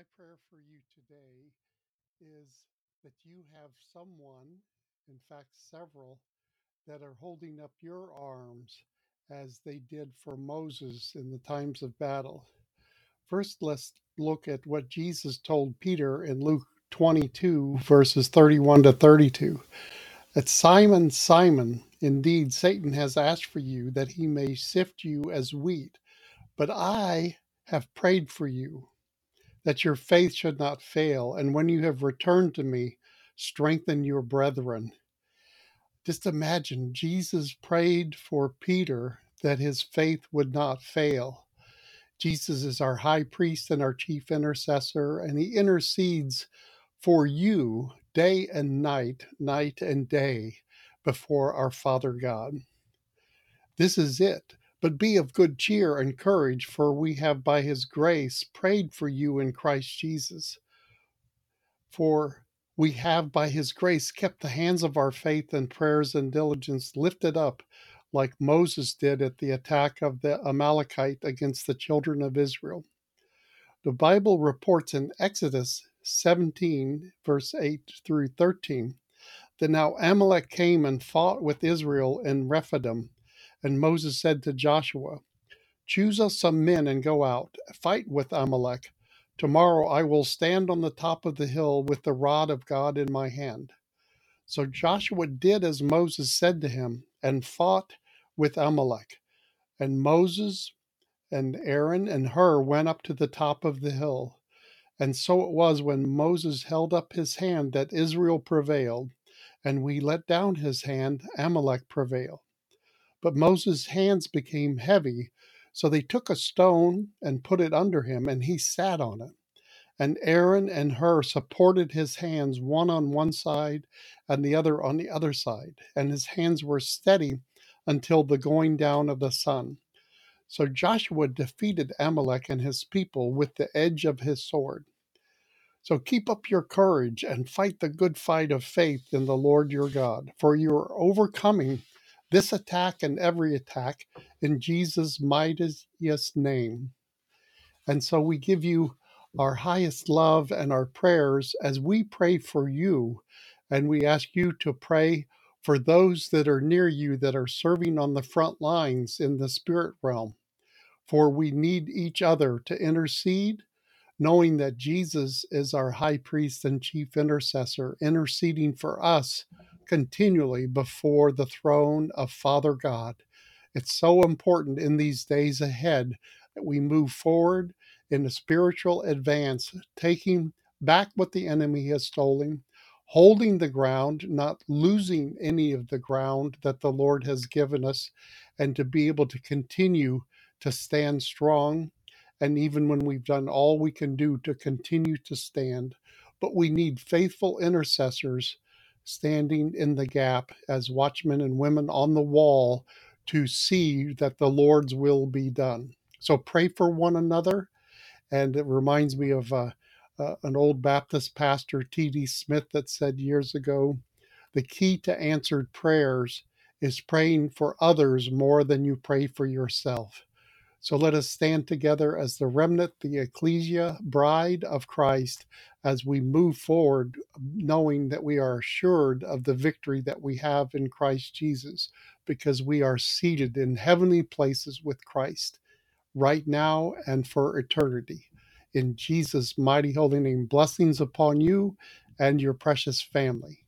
My prayer for you today is that you have someone, in fact, several, that are holding up your arms as they did for Moses in the times of battle. First, let's look at what Jesus told Peter in Luke 22, verses 31 to 32. That Simon, Simon, indeed Satan has asked for you that he may sift you as wheat, but I have prayed for you that your faith should not fail, and when you have returned to me, strengthen your brethren. Just imagine Jesus prayed for Peter that his faith would not fail. Jesus is our high priest and our chief intercessor, and he intercedes for you day and night, night and day before our Father God. This is it. But be of good cheer and courage, for we have by his grace prayed for you in Christ Jesus. For we have by his grace kept the hands of our faith and prayers and diligence lifted up, like Moses did at the attack of the Amalekite against the children of Israel. The Bible reports in Exodus 17, verse 8 through 13, that now Amalek came and fought with Israel in Rephidim. And Moses said to Joshua, Choose us some men and go out, fight with Amalek. Tomorrow I will stand on the top of the hill with the rod of God in my hand. So Joshua did as Moses said to him and fought with Amalek. And Moses and Aaron and Hur went up to the top of the hill. And so it was when Moses held up his hand that Israel prevailed, and we let down his hand, Amalek prevailed. But Moses' hands became heavy, so they took a stone and put it under him, and he sat on it. And Aaron and Hur supported his hands, one on one side and the other on the other side, and his hands were steady until the going down of the sun. So Joshua defeated Amalek and his people with the edge of his sword. So keep up your courage and fight the good fight of faith in the Lord your God, for you are overcoming this attack and every attack in Jesus' mightiest name. And so we give you our highest love and our prayers as we pray for you. And we ask you to pray for those that are near you that are serving on the front lines in the spirit realm. For we need each other to intercede knowing that Jesus is our high priest and chief intercessor, interceding for us continually before the throne of Father God. It's so important in these days ahead that we move forward in a spiritual advance, taking back what the enemy has stolen, holding the ground, not losing any of the ground that the Lord has given us, and to be able to continue to stand strong and even when we've done all we can do to continue to stand. But we need faithful intercessors standing in the gap as watchmen and women on the wall to see that the Lord's will be done. So pray for one another. And it reminds me of uh, uh, an old Baptist pastor, T.D. Smith, that said years ago the key to answered prayers is praying for others more than you pray for yourself. So let us stand together as the remnant, the ecclesia, bride of Christ, as we move forward, knowing that we are assured of the victory that we have in Christ Jesus, because we are seated in heavenly places with Christ right now and for eternity. In Jesus' mighty holy name, blessings upon you and your precious family.